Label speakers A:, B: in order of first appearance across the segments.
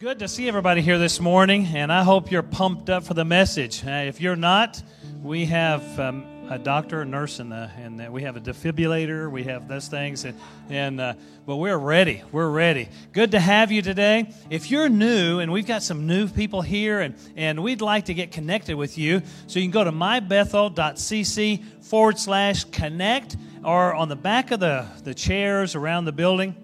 A: Good to see everybody here this morning, and I hope you're pumped up for the message. Uh, if you're not, we have um, a doctor, a nurse, and, and we have a defibrillator. We have those things, and, and uh, but we're ready. We're ready. Good to have you today. If you're new, and we've got some new people here, and, and we'd like to get connected with you, so you can go to mybethel.cc forward slash connect, or on the back of the, the chairs around the building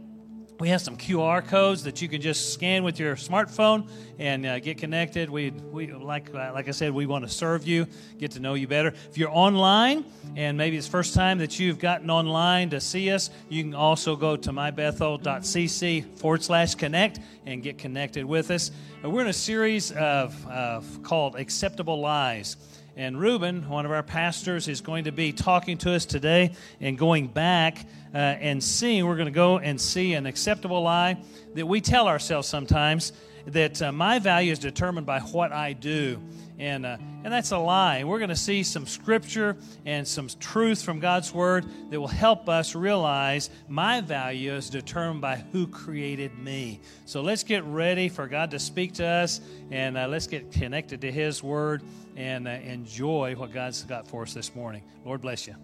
A: we have some QR codes that you can just scan with your smartphone and uh, get connected. We, we like, like I said, we want to serve you, get to know you better. If you're online and maybe it's first time that you've gotten online to see us, you can also go to mybethel.cc forward slash connect and get connected with us. We're in a series of, of called Acceptable Lies. And Ruben, one of our pastors, is going to be talking to us today and going back uh, and seeing. We're going to go and see an acceptable lie that we tell ourselves sometimes that uh, my value is determined by what I do. And, uh, and that's a lie. We're going to see some scripture and some truth from God's word that will help us realize my value is determined by who created me. So let's get ready for God to speak to us and uh, let's get connected to his word and uh, enjoy what God's got for us this morning. Lord bless you.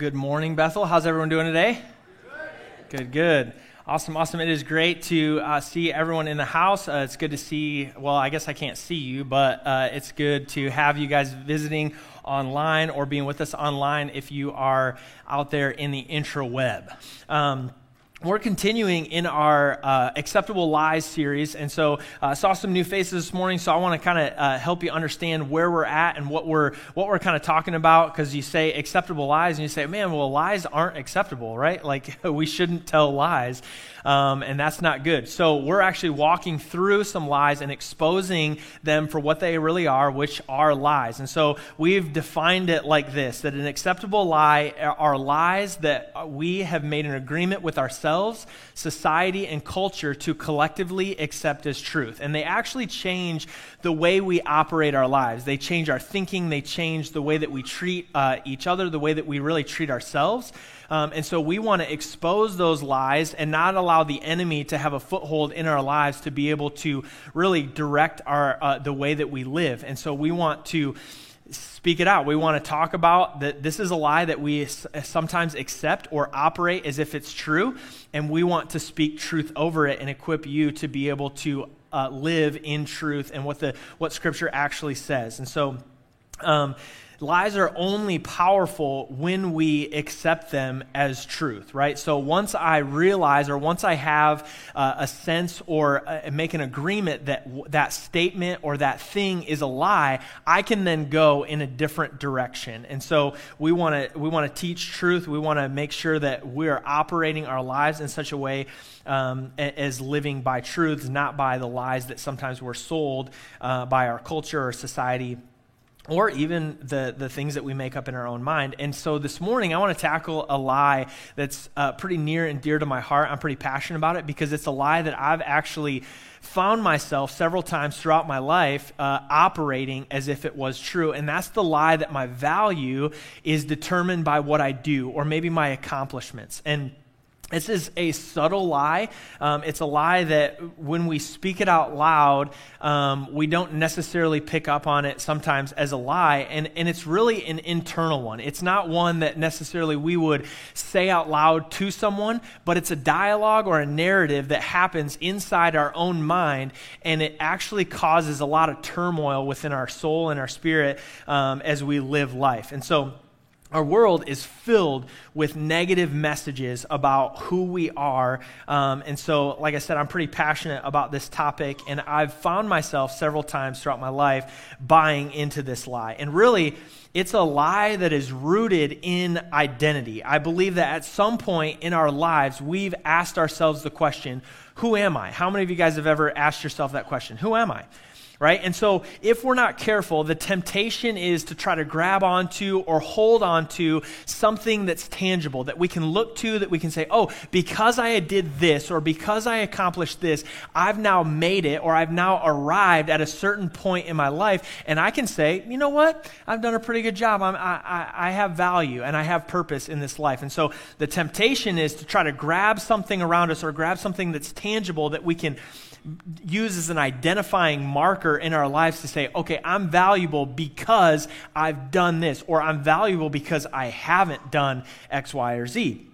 B: Good morning, Bethel. How's everyone doing today? Good, good. good. Awesome, awesome. It is great to uh, see everyone in the house. Uh, it's good to see, well, I guess I can't see you, but uh, it's good to have you guys visiting online or being with us online if you are out there in the intraweb. Um, we're continuing in our uh, acceptable lies series and so i uh, saw some new faces this morning so i want to kind of uh, help you understand where we're at and what we're what we're kind of talking about because you say acceptable lies and you say man well lies aren't acceptable right? Like we shouldn't tell lies um, and that's not good. So we're actually walking through some lies and exposing them for what they really are, which are lies. And so we've defined it like this that an acceptable lie are lies that we have made an agreement with ourselves, society, and culture to collectively accept as truth. And they actually change the way we operate our lives. They change our thinking, they change the way that we treat uh, each other, the way that we really treat ourselves. Um, and so we want to expose those lies and not allow the enemy to have a foothold in our lives to be able to really direct our, uh, the way that we live. And so we want to speak it out. We want to talk about that this is a lie that we sometimes accept or operate as if it's true, and we want to speak truth over it and equip you to be able to uh, live in truth and what the what Scripture actually says. And so. Um, lies are only powerful when we accept them as truth, right? So once I realize or once I have uh, a sense or uh, make an agreement that w- that statement or that thing is a lie, I can then go in a different direction. And so we want to we want to teach truth. We want to make sure that we're operating our lives in such a way um, as living by truths, not by the lies that sometimes we're sold uh, by our culture or society or even the, the things that we make up in our own mind. And so this morning, I want to tackle a lie that's uh, pretty near and dear to my heart. I'm pretty passionate about it because it's a lie that I've actually found myself several times throughout my life uh, operating as if it was true. And that's the lie that my value is determined by what I do or maybe my accomplishments. And this is a subtle lie. Um, it's a lie that when we speak it out loud, um, we don't necessarily pick up on it sometimes as a lie. And, and it's really an internal one. It's not one that necessarily we would say out loud to someone, but it's a dialogue or a narrative that happens inside our own mind. And it actually causes a lot of turmoil within our soul and our spirit um, as we live life. And so, our world is filled with negative messages about who we are. Um, and so, like I said, I'm pretty passionate about this topic, and I've found myself several times throughout my life buying into this lie. And really, it's a lie that is rooted in identity. I believe that at some point in our lives, we've asked ourselves the question, Who am I? How many of you guys have ever asked yourself that question? Who am I? Right? And so, if we're not careful, the temptation is to try to grab onto or hold onto something that's tangible that we can look to, that we can say, oh, because I did this or because I accomplished this, I've now made it or I've now arrived at a certain point in my life. And I can say, you know what? I've done a pretty good job. I'm, I, I, I have value and I have purpose in this life. And so, the temptation is to try to grab something around us or grab something that's tangible that we can use as an identifying marker in our lives to say, okay, I'm valuable because I've done this, or I'm valuable because I haven't done X, Y, or Z.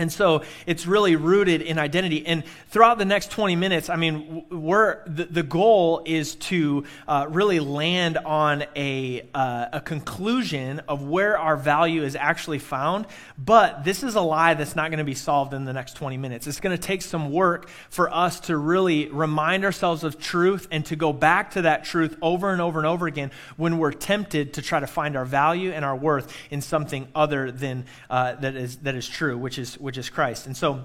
B: And so it's really rooted in identity. And throughout the next 20 minutes, I mean, we're, the, the goal is to uh, really land on a, uh, a conclusion of where our value is actually found. But this is a lie that's not going to be solved in the next 20 minutes. It's going to take some work for us to really remind ourselves of truth and to go back to that truth over and over and over again when we're tempted to try to find our value and our worth in something other than uh, that, is, that is true, which is, which is Christ. And so,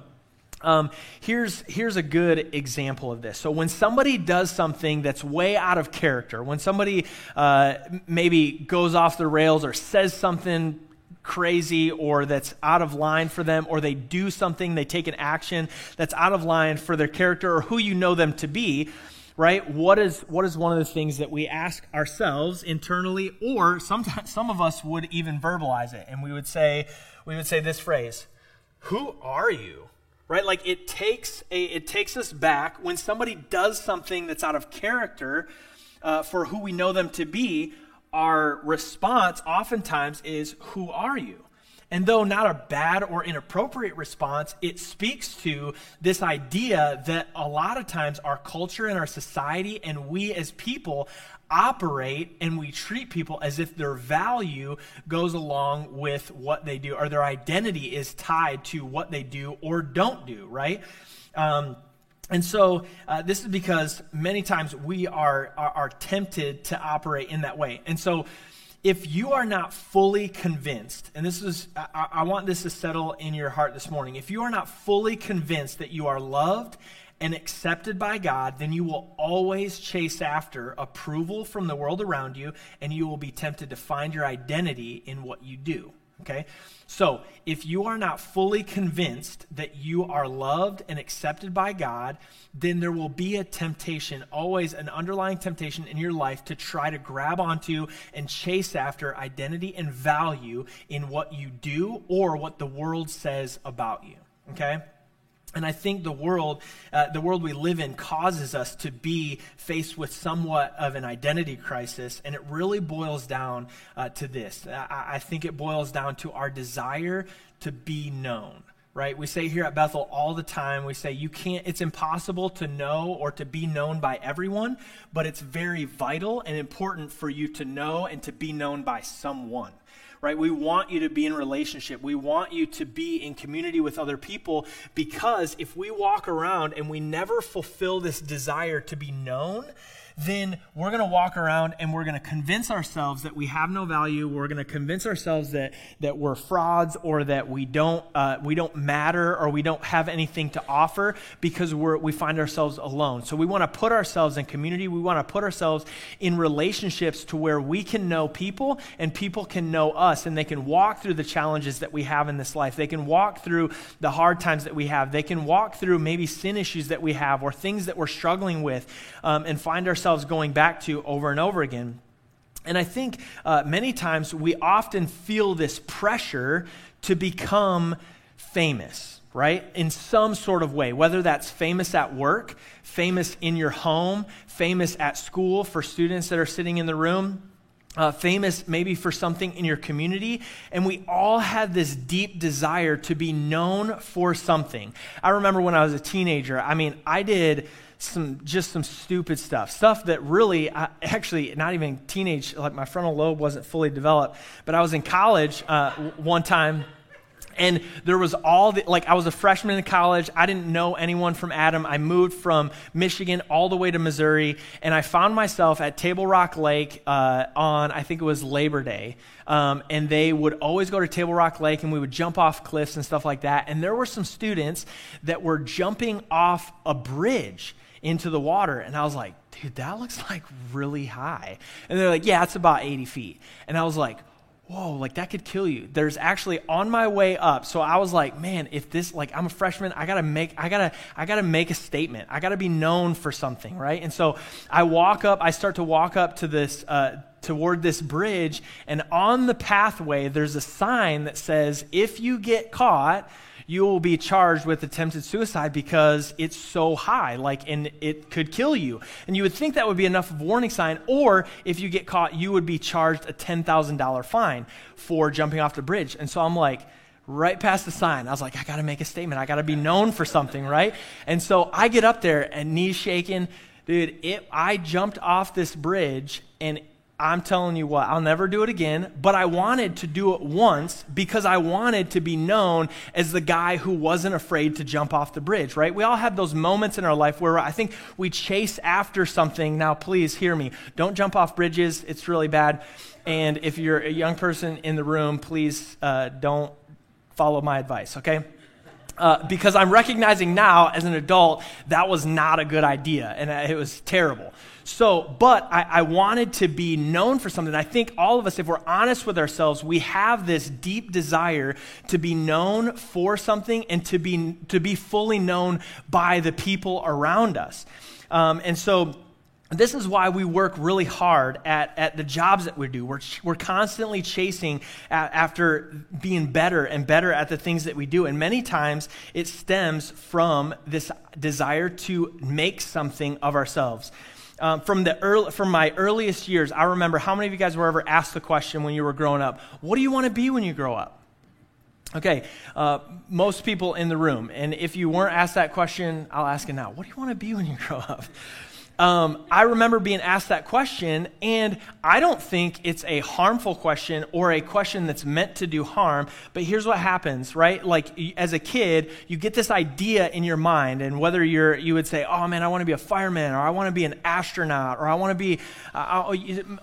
B: um, here's, here's a good example of this. So, when somebody does something that's way out of character, when somebody uh, maybe goes off the rails or says something crazy or that's out of line for them, or they do something, they take an action that's out of line for their character or who you know them to be, right? What is, what is one of the things that we ask ourselves internally, or sometimes some of us would even verbalize it, and we would say, we would say this phrase who are you? Right? Like it takes a, it takes us back when somebody does something that's out of character uh, for who we know them to be. Our response oftentimes is, "Who are you?" And though not a bad or inappropriate response, it speaks to this idea that a lot of times our culture and our society and we as people operate and we treat people as if their value goes along with what they do or their identity is tied to what they do or don't do, right? Um, and so uh, this is because many times we are, are, are tempted to operate in that way. And so if you are not fully convinced, and this is, I, I, want this to settle in your heart this morning, if you are not fully convinced that you are loved and accepted by God, then you will always chase after approval from the world around you, and you will be tempted to find your identity in what you do. Okay? So, if you are not fully convinced that you are loved and accepted by God, then there will be a temptation, always an underlying temptation in your life to try to grab onto and chase after identity and value in what you do or what the world says about you. Okay? And I think the world, uh, the world we live in, causes us to be faced with somewhat of an identity crisis, and it really boils down uh, to this. I, I think it boils down to our desire to be known right? We say here at Bethel all the time, we say you can't, it's impossible to know or to be known by everyone, but it's very vital and important for you to know and to be known by someone right? We want you to be in relationship. We want you to be in community with other people because if we walk around and we never fulfill this desire to be known, then we're going to walk around and we're going to convince ourselves that we have no value. We're going to convince ourselves that, that we're frauds or that we don't, uh, we don't matter or we don't have anything to offer because we're, we find ourselves alone. So we want to put ourselves in community. We want to put ourselves in relationships to where we can know people and people can know us and they can walk through the challenges that we have in this life. They can walk through the hard times that we have. They can walk through maybe sin issues that we have or things that we're struggling with um, and find ourselves ourselves going back to over and over again. And I think uh, many times we often feel this pressure to become famous, right? In some sort of way, whether that's famous at work, famous in your home, famous at school for students that are sitting in the room. Uh, famous maybe for something in your community, and we all had this deep desire to be known for something. I remember when I was a teenager, I mean, I did some just some stupid stuff. Stuff that really I, actually not even teenage like my frontal lobe wasn't fully developed but i was in college uh, one time and there was all the like i was a freshman in college. I didn't know anyone from adam. I moved from michigan all the way to missouri and i found myself at table rock lake uh, on i think it was labor day. Um, and they would always go to table rock lake and we would jump off cliffs and stuff like that. And there were some students that were jumping off a bridge into the water and i was like dude that looks like really high and they're like yeah it's about 80 feet and i was like whoa, like that could kill you. There's actually on my way up. So I was like, man, if this, like, I'm a freshman, I gotta make, I gotta, I gotta make a statement. I gotta be known for something, right? And so I walk up, I start to walk up to this, uh, toward this bridge, and on the pathway, there's a sign that says, if you get caught, you will be charged with attempted suicide because it's so high, like, and it could kill you. And you would think that would be enough of a warning sign, or if you get caught, you would be charged a $10,000 fine for jumping off the bridge. And so I'm like, right past the sign. I was like, I got to make a statement. I got to be known for something, right? And so I get up there and knees shaking. Dude, it, I jumped off this bridge and I'm telling you what, I'll never do it again, but I wanted to do it once because I wanted to be known as the guy who wasn't afraid to jump off the bridge, right? We all have those moments in our life where I think we chase after something. Now, please hear me. Don't jump off bridges, it's really bad. And if you're a young person in the room, please uh, don't follow my advice, okay? Uh, because I'm recognizing now as an adult that was not a good idea and it was terrible. So, but I, I, wanted to be known for something. I think all of us, if we're honest with ourselves, we have this deep desire to be known for something and to be, to be fully known by the people around us. Um, and so, this is why we work really hard at, at the jobs that we do. We're, we're constantly chasing after being better and better at the things that we do. And many times it stems from this desire to make something of ourselves. Um, from, the early, from my earliest years, I remember how many of you guys were ever asked the question when you were growing up, What do you want to be when you grow up? Okay, uh, most people in the room. And if you weren't asked that question, I'll ask it now. What do you want to be when you grow up? Um, I remember being asked that question, and I don't think it's a harmful question or a question that's meant to do harm. But here's what happens, right? Like as a kid, you get this idea in your mind, and whether you're, you would say, "Oh man, I want to be a fireman," or "I want to be an astronaut," or "I want to be." Uh,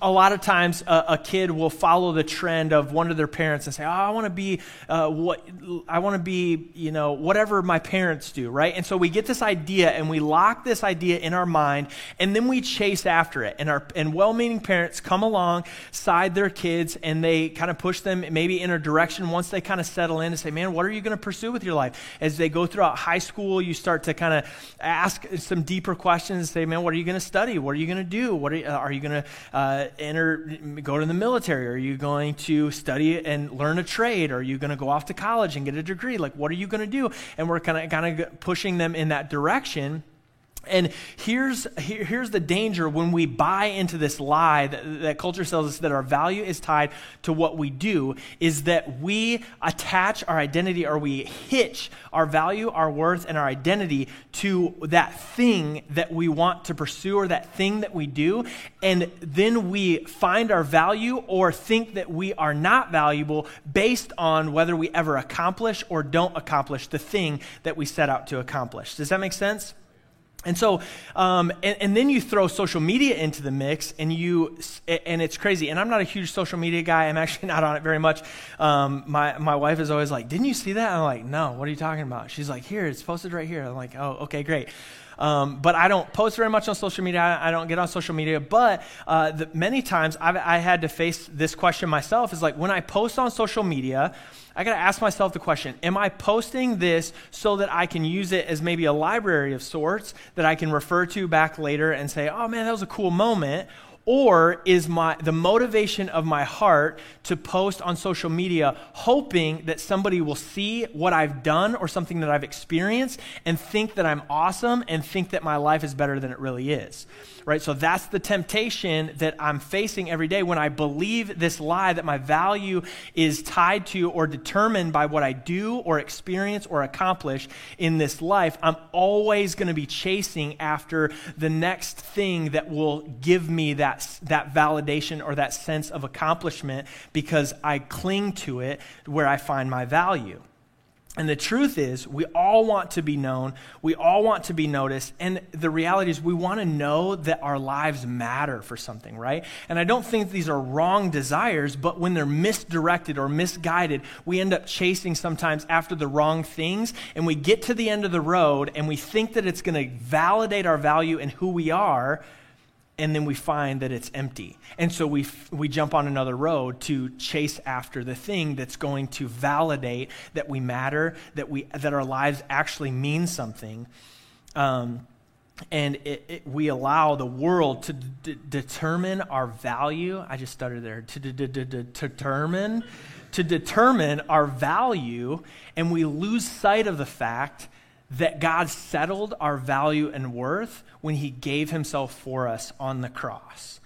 B: a lot of times, a, a, kid will follow the trend of one of their parents and say, "Oh, I want to be uh, what I want to be," you know, whatever my parents do, right? And so we get this idea, and we lock this idea in our mind and then we chase after it. And, our, and well meaning parents come alongside their kids and they kind of push them maybe in a direction once they kind of settle in and say, man, what are you going to pursue with your life? As they go throughout high school, you start to kind of ask some deeper questions and say, man, what are you going to study? What are you going to do? What are you, uh, you going to uh, enter, go to the military? Are you going to study and learn a trade? Are you going to go off to college and get a degree? Like, what are you going to do? And we're kind of kind of pushing them in that direction. And here's, here, here's the danger when we buy into this lie that, that culture tells us that our value is tied to what we do, is that we attach our identity or we hitch our value, our worth, and our identity to that thing that we want to pursue or that thing that we do. And then we find our value or think that we are not valuable based on whether we ever accomplish or don't accomplish the thing that we set out to accomplish. Does that make sense? And so, um, and, and, then you throw social media into the mix, and you, and it's crazy. And I'm not a huge social media guy. I'm actually not on it very much. Um, my my wife is always like, "Didn't you see that?" I'm like, "No. What are you talking about?" She's like, "Here, it's posted right here." I'm like, "Oh, okay, great." Um, but I don't post very much on social media. I, don't get on social media. But uh, the, many times I've, I had to face this question myself: is like when I post on social media. I got to ask myself the question Am I posting this so that I can use it as maybe a library of sorts that I can refer to back later and say, oh man, that was a cool moment? Or is my, the motivation of my heart to post on social media hoping that somebody will see what I've done or something that I've experienced and think that I'm awesome and think that my life is better than it really is? right? So that's the temptation that I'm facing every day when I believe this lie that my value is tied to or determined by what I do or experience or accomplish in this life. I'm always going to be chasing after the next thing that will give me that, that validation or that sense of accomplishment because I cling to it where I find my value. And the truth is, we all want to be known. We all want to be noticed. And the reality is, we want to know that our lives matter for something, right? And I don't think these are wrong desires, but when they're misdirected or misguided, we end up chasing sometimes after the wrong things. And we get to the end of the road and we think that it's going to validate our value and who we are and then we find that it's empty. And so we, we jump on another road to chase after the thing that's going to validate that we matter, that, we, that our lives actually mean something. Um, and it, it, we allow the world to d- determine our value. I just stuttered there. To d- d- determine, to determine our value, and we lose sight of the fact that God settled our value and worth when he gave himself for us on the cross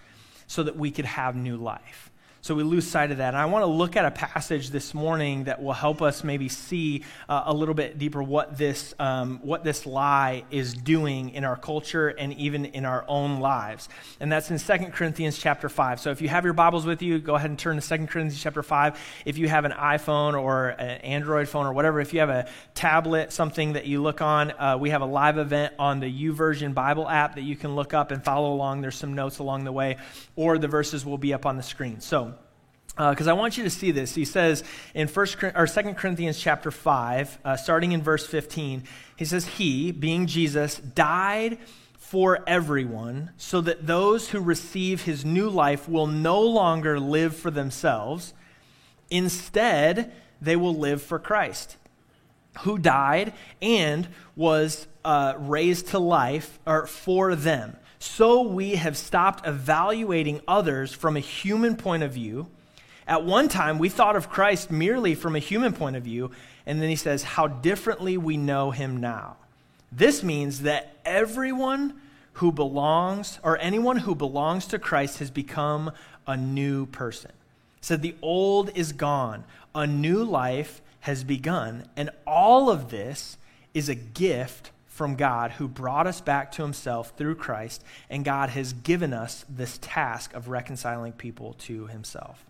B: so that we could have new life. So we lose sight of that. And I want to look at a passage this morning that will help us maybe see uh, a little bit deeper what this, um, what this lie is doing in our culture and even in our own lives. And that's in 2 Corinthians chapter 5. So if you have your Bibles with you, go ahead and turn to 2 Corinthians chapter 5. If you have an iPhone or an Android phone or whatever, if you have a tablet, something that you look on, uh, we have a live event on the YouVersion Bible app that you can look up and follow along. There's some notes along the way, or the verses will be up on the screen. So, because uh, I want you to see this. He says in First or Second Corinthians chapter five, uh, starting in verse fifteen, he says, "He, being Jesus, died." For everyone, so that those who receive his new life will no longer live for themselves. Instead, they will live for Christ, who died and was uh, raised to life or for them. So we have stopped evaluating others from a human point of view at one time, we thought of Christ merely from a human point of view, and then he says, How differently we know him now. This means that everyone who belongs, or anyone who belongs to Christ, has become a new person. Said, The old is gone, a new life has begun, and all of this is a gift from God who brought us back to himself through Christ, and God has given us this task of reconciling people to himself.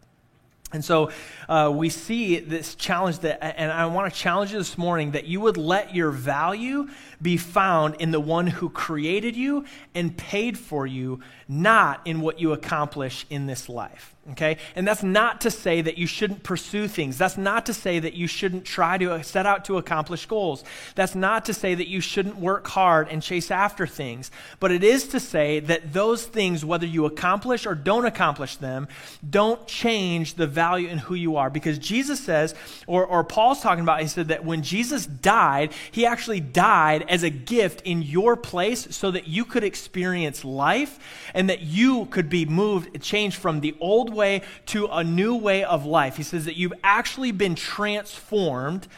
B: And so uh, we see this challenge that, and I want to challenge you this morning that you would let your value be found in the one who created you and paid for you, not in what you accomplish in this life. Okay? And that's not to say that you shouldn't pursue things. That's not to say that you shouldn't try to set out to accomplish goals. That's not to say that you shouldn't work hard and chase after things. But it is to say that those things, whether you accomplish or don't accomplish them, don't change the value in who you are. Because Jesus says, or, or Paul's talking about, he said that when Jesus died, he actually died as a gift in your place so that you could experience life and that you could be moved, changed from the old way to a new way of life. He says that you've actually been transformed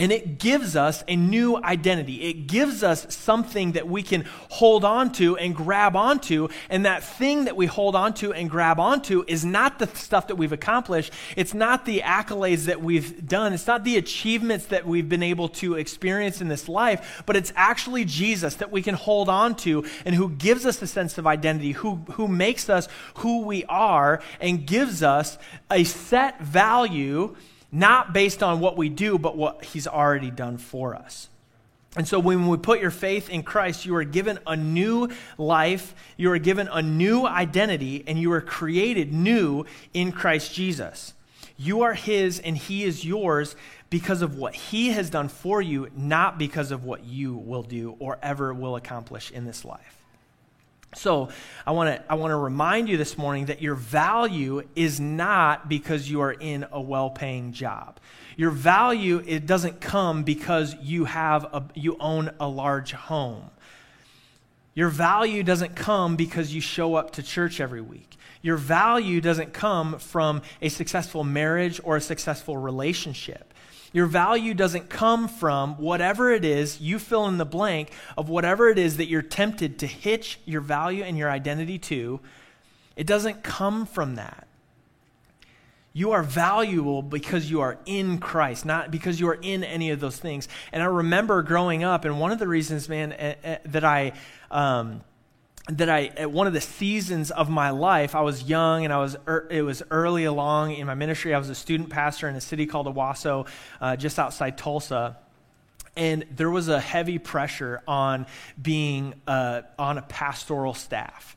B: and it gives us a new identity. It gives us something that we can hold on to and grab onto. And that thing that we hold on to and grab onto is not the stuff that we've accomplished. It's not the accolades that we've done. It's not the achievements that we've been able to experience in this life, but it's actually Jesus that we can hold on to and who gives us a sense of identity, who, who makes us who we are and gives us a set value not based on what we do, but what He's already done for us. And so when we put your faith in Christ, you are given a new life, you are given a new identity, and you are created new in Christ Jesus. You are His and He is yours because of what He has done for you, not because of what you will do or ever will accomplish in this life. So, I want to I want to remind you this morning that your value is not because you are in a well-paying job. Your value it doesn't come because you have a you own a large home. Your value doesn't come because you show up to church every week. Your value doesn't come from a successful marriage or a successful relationship. Your value doesn't come from whatever it is, you fill in the blank of whatever it is that you're tempted to hitch your value and your identity to. It doesn't come from that. You are valuable because you are in Christ, not because you are in any of those things. And I remember growing up, and one of the reasons, man, uh, uh, that I. Um, that I at one of the seasons of my life, I was young and I was er, it was early along in my ministry. I was a student pastor in a city called Owasso, uh, just outside Tulsa, and there was a heavy pressure on being uh, on a pastoral staff.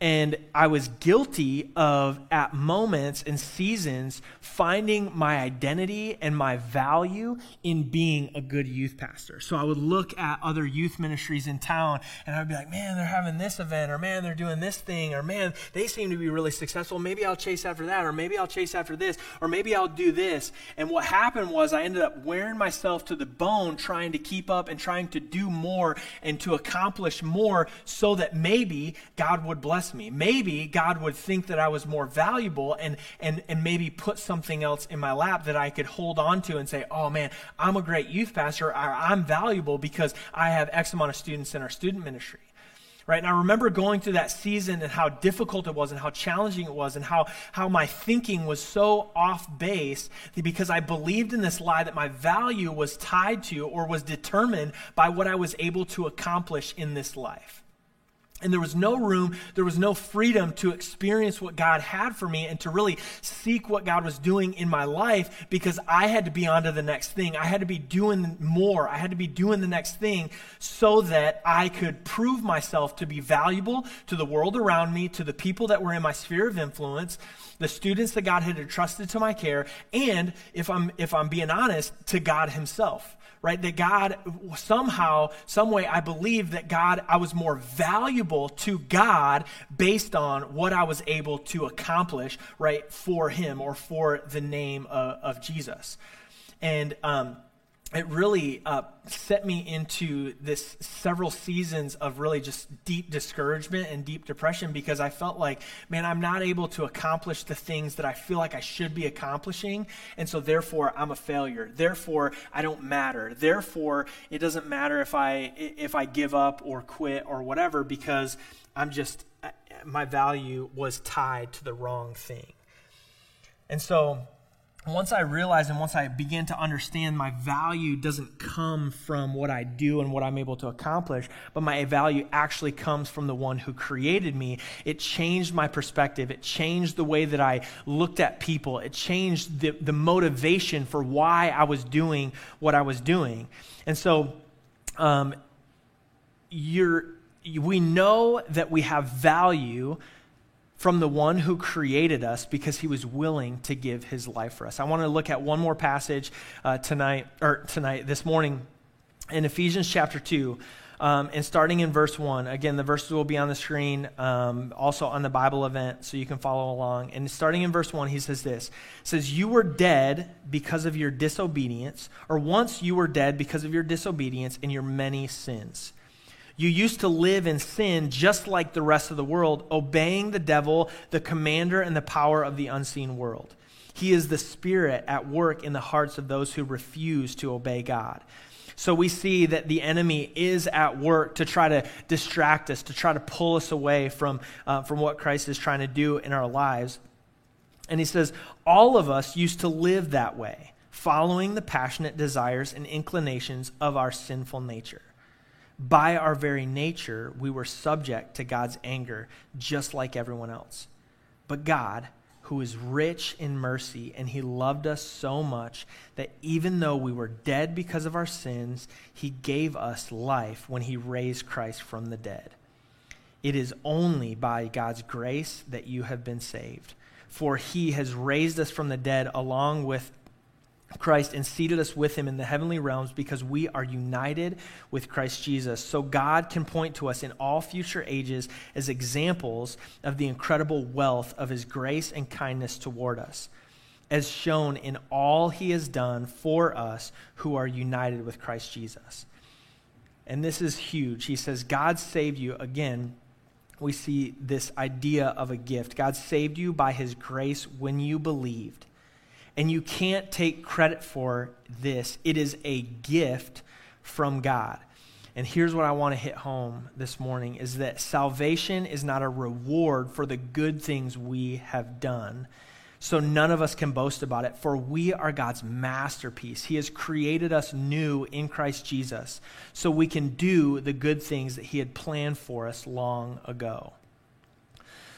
B: And I was guilty of, at moments and seasons, finding my identity and my value in being a good youth pastor. So I would look at other youth ministries in town and I would be like, man, they're having this event, or man, they're doing this thing, or man, they seem to be really successful. Maybe I'll chase after that, or maybe I'll chase after this, or maybe I'll do this. And what happened was I ended up wearing myself to the bone trying to keep up and trying to do more and to accomplish more so that maybe God would bless me. Maybe God would think that I was more valuable and, and, and maybe put something else in my lap that I could hold on to and say, oh man, I'm a great youth pastor. I'm valuable because I have X amount of students in our student ministry right? And I remember going through that season and how difficult it was and how challenging it was and how, how my thinking was so off base because I believed in this lie that my value was tied to or was determined by what I was able to accomplish in this life. And there was no room, there was no freedom to experience what God had for me and to really seek what God was doing in my life because I had to be on to the next thing. I had to be doing more. I had to be doing the next thing so that I could prove myself to be valuable to the world around me, to the people that were in my sphere of influence, the students that God had entrusted to my care, and if I'm, if I'm being honest, to God Himself right? That God, somehow, some way, I believe that God, I was more valuable to God based on what I was able to accomplish, right, for Him or for the name of, of Jesus. And, um, it really uh, set me into this several seasons of really just deep discouragement and deep depression because I felt like, man, I'm not able to accomplish the things that I feel like I should be accomplishing. And so therefore I'm a failure. Therefore I don't matter. Therefore it doesn't matter if I, if I give up or quit or whatever because I'm just, my value was tied to the wrong thing. And so once I realized and once I began to understand my value doesn't come from what I do and what I'm able to accomplish, but my value actually comes from the one who created me, it changed my perspective. It changed the way that I looked at people. It changed the, the motivation for why I was doing what I was doing. And so, um, you're, we know that we have value from the one who created us because he was willing to give his life for us. I want to look at one more passage uh, tonight, or tonight, this morning, in Ephesians chapter 2. Um, and starting in verse 1, again, the verses will be on the screen, um, also on the Bible event, so you can follow along. And starting in verse 1, he says this says, You were dead because of your disobedience, or once you were dead because of your disobedience and your many sins. You used to live in sin just like the rest of the world, obeying the devil, the commander and the power of the unseen world. He is the spirit at work in the hearts of those who refuse to obey God. So we see that the enemy is at work to try to distract us, to try to pull us away from, uh, from what Christ is trying to do in our lives. And he says, All of us used to live that way, following the passionate desires and inclinations of our sinful nature by our very nature, we were subject to God's anger just like everyone else. But God, who is rich in mercy, and He loved us so much that even though we were dead because of our sins, He gave us life when He raised Christ from the dead. It is only by God's grace that you have been saved. For He has raised us from the dead along with Christ and seated us with him in the heavenly realms because we are united with Christ Jesus. So God can point to us in all future ages as examples of the incredible wealth of his grace and kindness toward us, as shown in all he has done for us who are united with Christ Jesus. And this is huge. He says, God saved you. Again, we see this idea of a gift. God saved you by his grace when you believed. And you can't take credit for this, it is a gift from God. And here's what I want to hit home this morning is that salvation is not a reward for the good things we have done. So none of us can boast about it, for we are God's masterpiece. He has created us new in Christ Jesus so we can do the good things that He had planned for us long ago.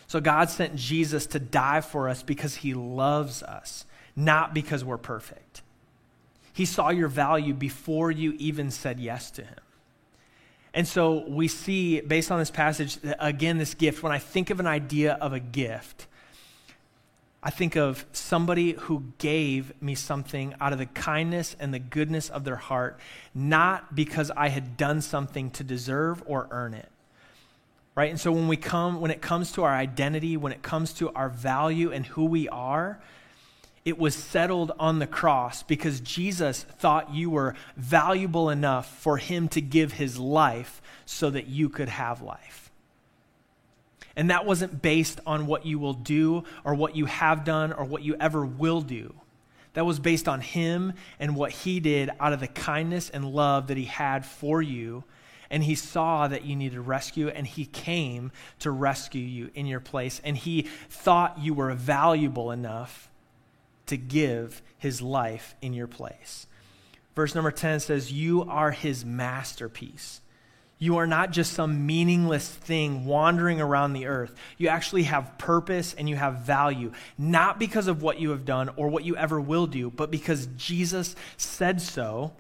B: So God sent Jesus to die for us because He loves us, not because we're perfect. He saw your value before you even said yes to Him. And so we see, based on this passage, again, this gift. When I think of an idea of a gift, I think of somebody who gave me something out of the kindness and the goodness of their heart, not because I had done something to deserve or earn it. Right? And so when we come when it comes to our identity, when it comes to our value and who we are, it was settled on the cross because Jesus thought you were valuable enough for him to give his life so that you could have life. And that wasn't based on what you will do or what you have done or what you ever will do. That was based on him and what he did out of the kindness and love that he had for you. And he saw that you needed rescue, and he came to rescue you in your place. And he thought you were valuable enough to give his life in your place. Verse number 10 says, You are his masterpiece. You are not just some meaningless thing wandering around the earth. You actually have purpose and you have value, not because of what you have done or what you ever will do, but because Jesus said so.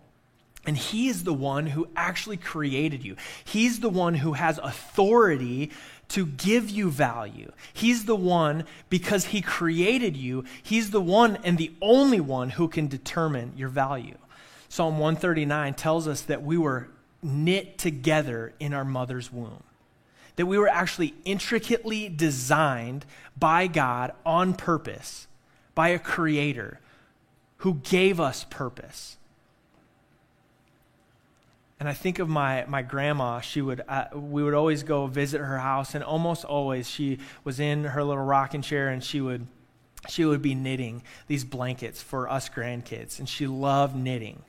B: And he is the one who actually created you. He's the one who has authority to give you value. He's the one, because He created you, He's the one and the only one who can determine your value. Psalm 139 tells us that we were knit together in our mother's womb, that we were actually intricately designed by God on purpose, by a creator who gave us purpose. And I think of my, my grandma. She would, uh, we would always go visit her house, and almost always she was in her little rocking chair and she would, she would be knitting these blankets for us grandkids. And she loved knitting.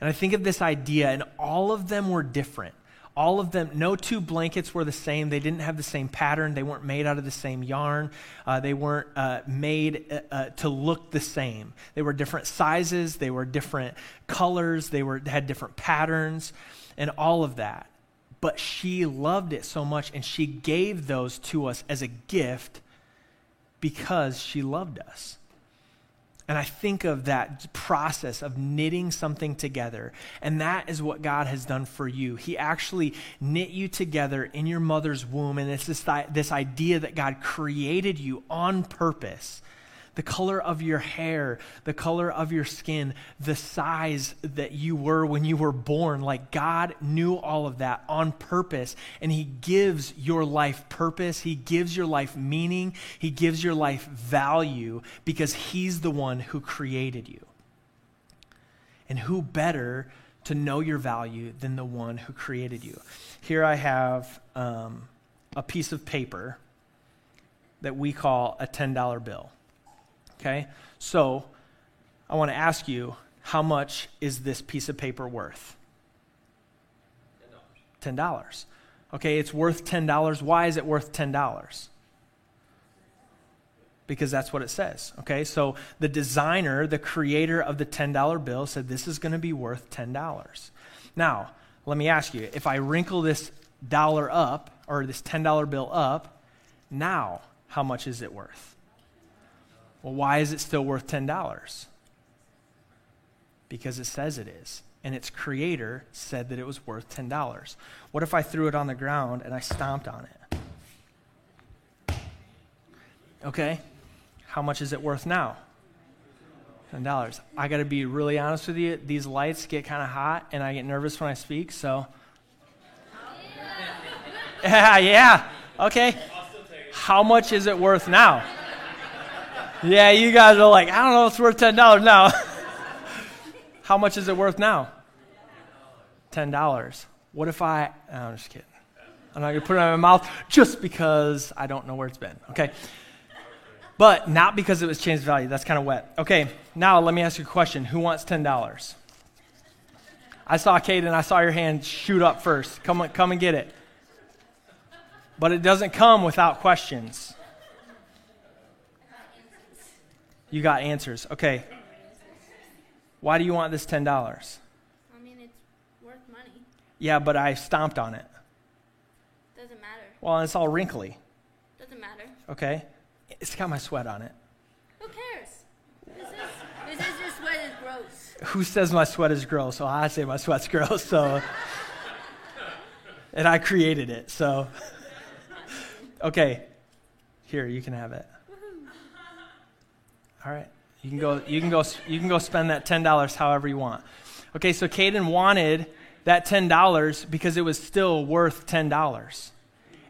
B: And I think of this idea, and all of them were different. All of them, no two blankets were the same. They didn't have the same pattern. They weren't made out of the same yarn. Uh, they weren't uh, made uh, uh to look the same. They were different sizes. They were different colors. They were, had different patterns and all of that. But she loved it so much, and she gave those to us as a gift because she loved us. And I think of that process of knitting something together. And that is what God has done for you. He actually knit you together in your mother's womb. And it's this, this idea that God created you on purpose the color of your hair, the color of your skin, the size that you were when you were born. Like God knew all of that on purpose, and He gives your life purpose. He gives your life meaning. He gives your life value because He's the one who created you. And who better to know your value than the one who created you? Here I have um, a piece of paper that we call a $10 bill. Okay? So, I want to ask you how much is this piece of paper worth? $10. $10. Okay, it's worth $10. Why is it worth $10? Because that's what it says. Okay, so the designer, the creator of the $10 bill, said this is going to be worth $10. Now, let me ask you if I wrinkle this dollar up, or this $10 bill up, now how much is it worth? Well, why is it still worth $10? Because it says it is. And its creator said that it was worth $10. What if I threw it on the ground and I stomped on it? Okay, how much is it worth now? $10. I got to be really honest with you. These lights get kind of hot and I get nervous when I speak, so. Yeah, yeah. Okay. How much is it worth now? Yeah, you guys are like, I don't know, it's worth $10 now. How much is it worth now? $10. What if I, no, I'm just kidding. I'm not to put it in my mouth just because I don't know where it's been, okay? But not because it was changed value. That's kind of wet. Okay, now let me ask you a question. Who wants $10? I saw and I saw your hand shoot up first. Come, come and get it. But it doesn't come without questions. You got answers. Okay. Why do you want this $10?
C: I mean, it's worth money.
B: Yeah, but I stomped on it.
C: Doesn't matter.
B: Well, it's all wrinkly.
C: Doesn't matter.
B: Okay. It's got my sweat on it.
C: Who cares? This is this is your sweat is gross.
B: Who says my sweat is gross? Well, I say my sweat's gross, so. and I created it, so. okay. Here, you can have it. All right. You can go you can go you can go spend that $10 however you want. Okay, so Caden wanted that $10 because it was still worth $10.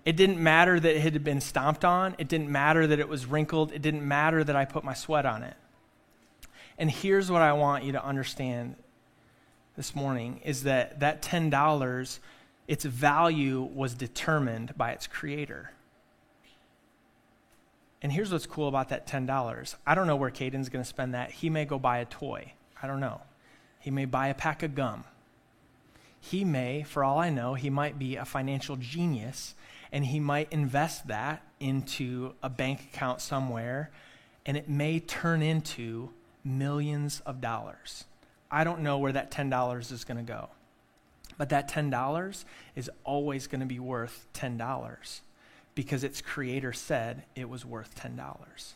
B: It didn't matter that it had been stomped on. It didn't matter that it was wrinkled. It didn't matter that I put my sweat on it. And here's what I want you to understand this morning is that that $10 its value was determined by its creator. And here's what's cool about that $10. I don't know where Caden's going to spend that. He may go buy a toy. I don't know. He may buy a pack of gum. He may, for all I know, he might be a financial genius and he might invest that into a bank account somewhere and it may turn into millions of dollars. I don't know where that $10 is going to go. But that $10 is always going to be worth $10 because its creator said it was worth $10.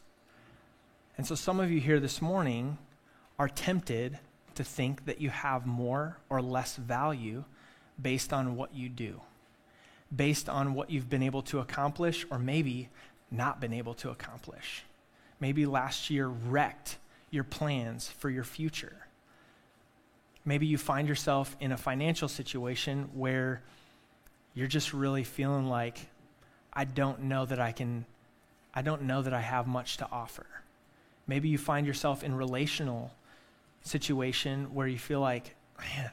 B: And so some of you here this morning are tempted to think that you have more or less value based on what you do, based on what you've been able to accomplish or maybe not been able to accomplish. Maybe last year wrecked your plans for your future. Maybe you find yourself in a financial situation where you're just really feeling like I don't know that I can, I don't know that I have much to offer. Maybe you find yourself in relational situation where you feel like, man,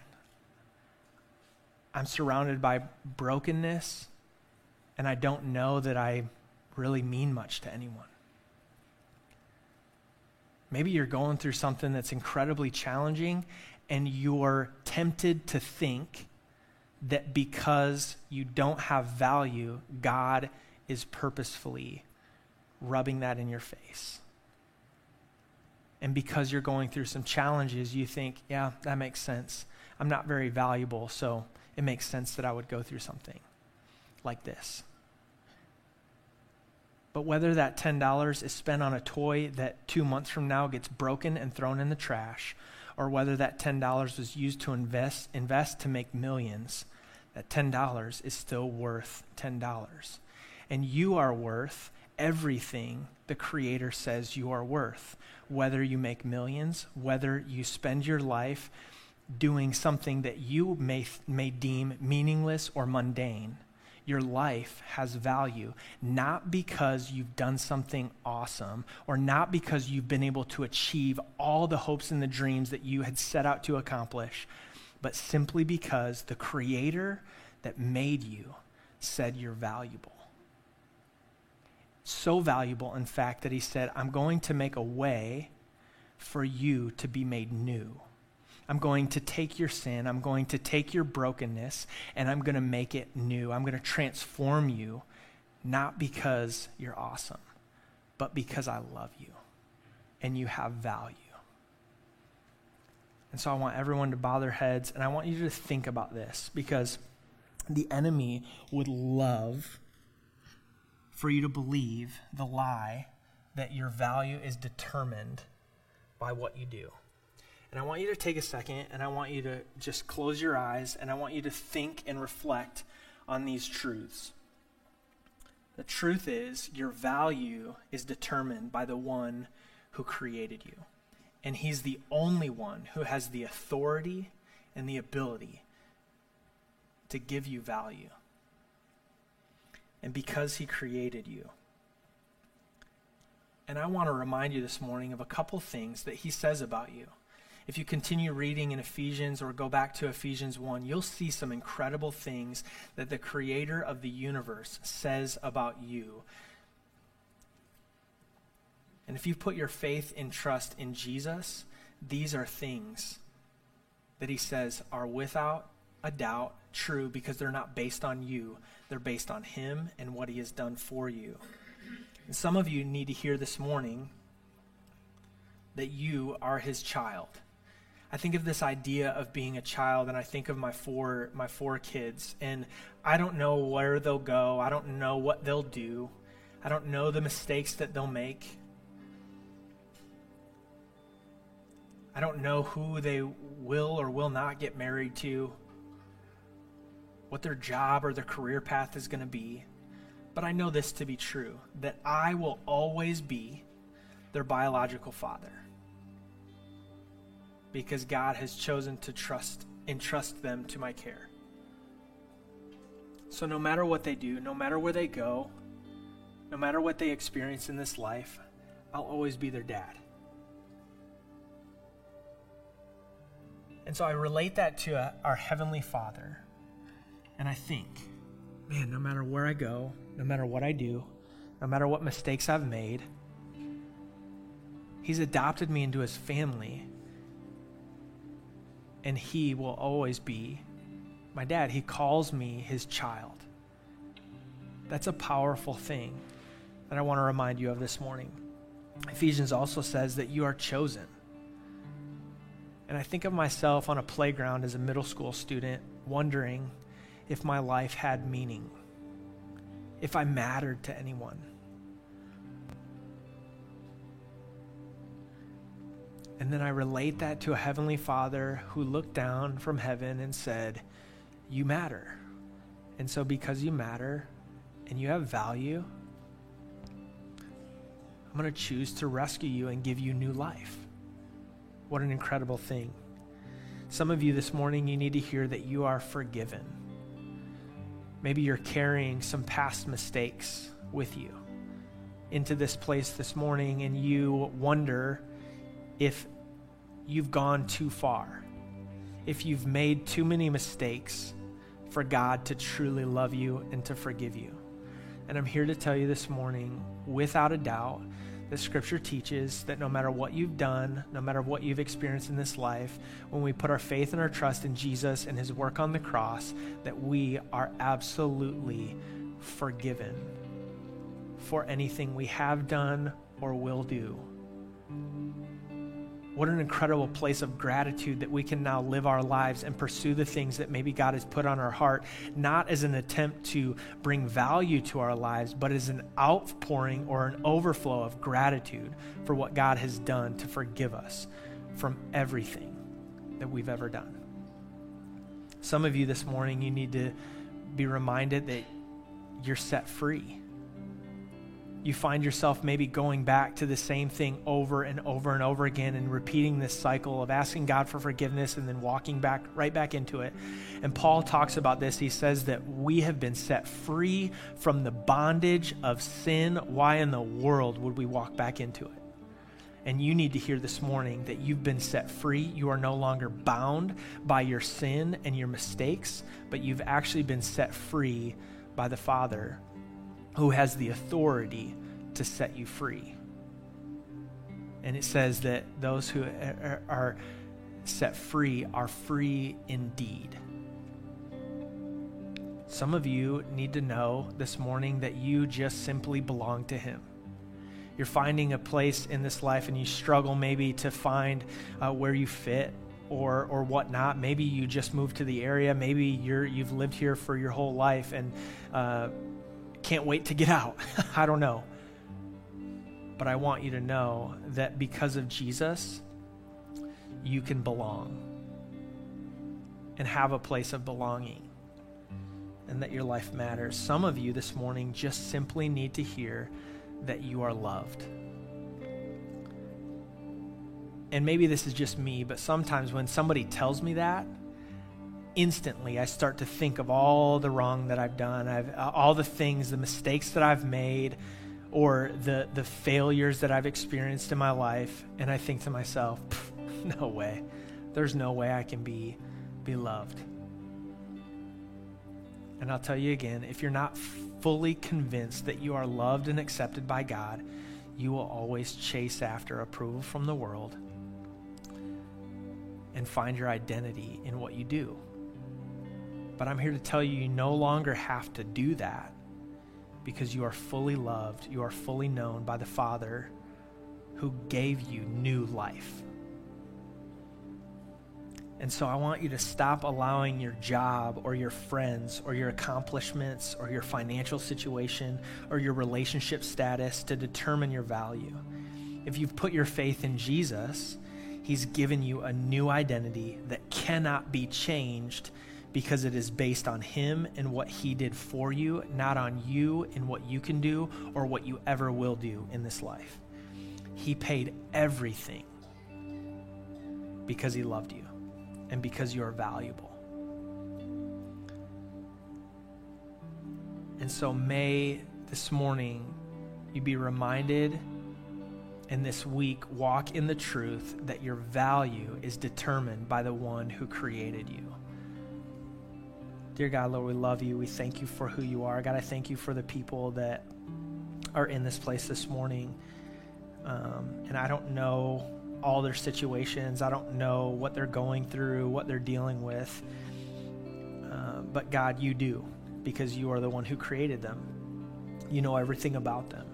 B: I'm surrounded by brokenness and I don't know that I really mean much to anyone. Maybe you're going through something that's incredibly challenging and you're tempted to think that because you don't have value, God is purposefully rubbing that in your face. And because you're going through some challenges, you think, yeah, that makes sense. I'm not very valuable, so it makes sense that I would go through something like this. But whether that $10 is spent on a toy that two months from now gets broken and thrown in the trash, or whether that $10 was used to invest, invest to make millions, that $10 is still worth $10. And you are worth everything the Creator says you are worth. Whether you make millions, whether you spend your life doing something that you may, may deem meaningless or mundane, your life has value, not because you've done something awesome or not because you've been able to achieve all the hopes and the dreams that you had set out to accomplish, but simply because the Creator that made you said you're valuable. So valuable, in fact, that He said, I'm going to make a way for you to be made new. I'm going to take your sin, I'm going to take your brokenness, and I'm going to make it new. I'm going to transform you, not because you're awesome, but because I love you and you have value. And so I want everyone to bow their heads, and I want you to think about this because the enemy would love for you to believe the lie that your value is determined by what you do. And I want you to take a second and I want you to just close your eyes and I want you to think and reflect on these truths. The truth is, your value is determined by the one who created you. And he's the only one who has the authority and the ability to give you value. And because he created you. And I want to remind you this morning of a couple things that he says about you. If you continue reading in Ephesians or go back to Ephesians 1, you'll see some incredible things that the creator of the universe says about you. And if you put your faith and trust in Jesus, these are things that he says are without a doubt true because they're not based on you, they're based on him and what he has done for you. And some of you need to hear this morning that you are his child. I think of this idea of being a child, and I think of my four my four kids, and I don't know where they'll go. I don't know what they'll do. I don't know the mistakes that they'll make. I don't know who they will or will not get married to, what their job or their career path is going to be. But I know this to be true that I will always be their biological father because God has chosen to trust entrust them to my care. So no matter what they do, no matter where they go, no matter what they experience in this life, I'll always be their dad. And so I relate that to a, uh, our Heavenly Father. And I think, man, no matter where I go, no matter what I do, no matter what mistakes I've made, He's adopted me into His family. And He will always be my dad. He calls me His child. That's a powerful thing that I want to remind you of this morning. Ephesians also says that you are chosen. And I think of myself on a playground as a middle school student, wondering if my life had meaning, if I mattered to anyone. And then I relate that to a Heavenly Father who looked down from heaven and said, You matter. And so, because you matter and you have value, I'm going to choose to rescue you and give you new life. What an incredible thing. Some of you this morning, you need to hear that you are forgiven. Maybe you're carrying some past mistakes with you into this place this morning, and you wonder if you've gone too far, if you've made too many mistakes for God to truly love you and to forgive you. And I'm here to tell you this morning, without a doubt, the scripture teaches that no matter what you've done, no matter what you've experienced in this life, when we put our faith and our trust in Jesus and his work on the cross, that we are absolutely forgiven for anything we have done or will do. What an incredible place of gratitude that we can now live our lives and pursue the things that maybe God has put on our heart, not as an attempt to bring value to our lives, but as an outpouring or an overflow of gratitude for what God has done to forgive us from everything that we've ever done. Some of you this morning, you need to be reminded that you're set free you find yourself maybe going back to the same thing over and over and over again and repeating this cycle of asking God for forgiveness and then walking back right back into it. And Paul talks about this. He says that we have been set free from the bondage of sin. Why in the world would we walk back into it? And you need to hear this morning that you've been set free. You are no longer bound by your sin and your mistakes, but you've actually been set free by the Father who has the authority to set you free. And it says that those who are set free are free indeed. Some of you need to know this morning that you just simply belong to Him. You're finding a place in this life and you struggle maybe to find uh, where you fit or or whatnot. Maybe you just moved to the area. Maybe you're you've lived here for your whole life and uh, can't wait to get out. I don't know. But I want you to know that because of Jesus, you can belong and have a place of belonging and that your life matters. Some of you this morning just simply need to hear that you are loved. And maybe this is just me, but sometimes when somebody tells me that, instantly I start to think of all the wrong that I've done, I've, uh, all the things, the mistakes that I've made, or the, the failures that I've experienced in my life. And I think to myself, no way. There's no way I can be, be loved. And I'll tell you again if you're not fully convinced that you are loved and accepted by God, you will always chase after approval from the world and find your identity in what you do. But I'm here to tell you, you no longer have to do that because you are fully loved, you are fully known by the Father who gave you new life. And so I want you to stop allowing your job or your friends or your accomplishments or your financial situation or your relationship status to determine your value. If you've put your faith in Jesus, He's given you a new identity that cannot be changed because it is based on Him and what He did for you, not on you and what you can do or what you ever will do in this life. He paid everything because He loved you and because you are valuable. And so, may this morning you be reminded and this week walk in the truth that your value is determined by the one who created you. Dear God, Lord, we love you. We thank you for who you are. God, I thank you for the people that are in this place this morning. Um, and I don't know all their situations. I don't know what they're going through, what they're dealing with. Uh, but God, you do, because you are the one who created them. You know everything about them.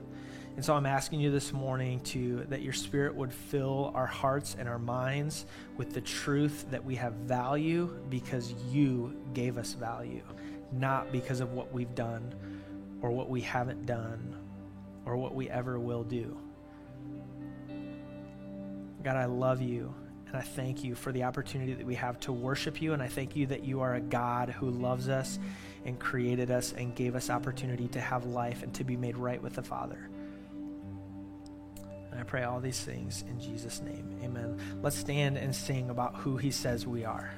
B: And so I'm asking you this morning to that your spirit would fill our hearts and our minds with the truth that we have value because you gave us value, not because of what we've done or what we haven't done or what we ever will do. God, I love you and I thank you for the opportunity that we have to worship you. And I thank you that you are a God who loves us and created us and gave us opportunity to have life and to be made right with the Father. And I pray all these things in Jesus' name. Amen. Let's stand and sing about who he says we are.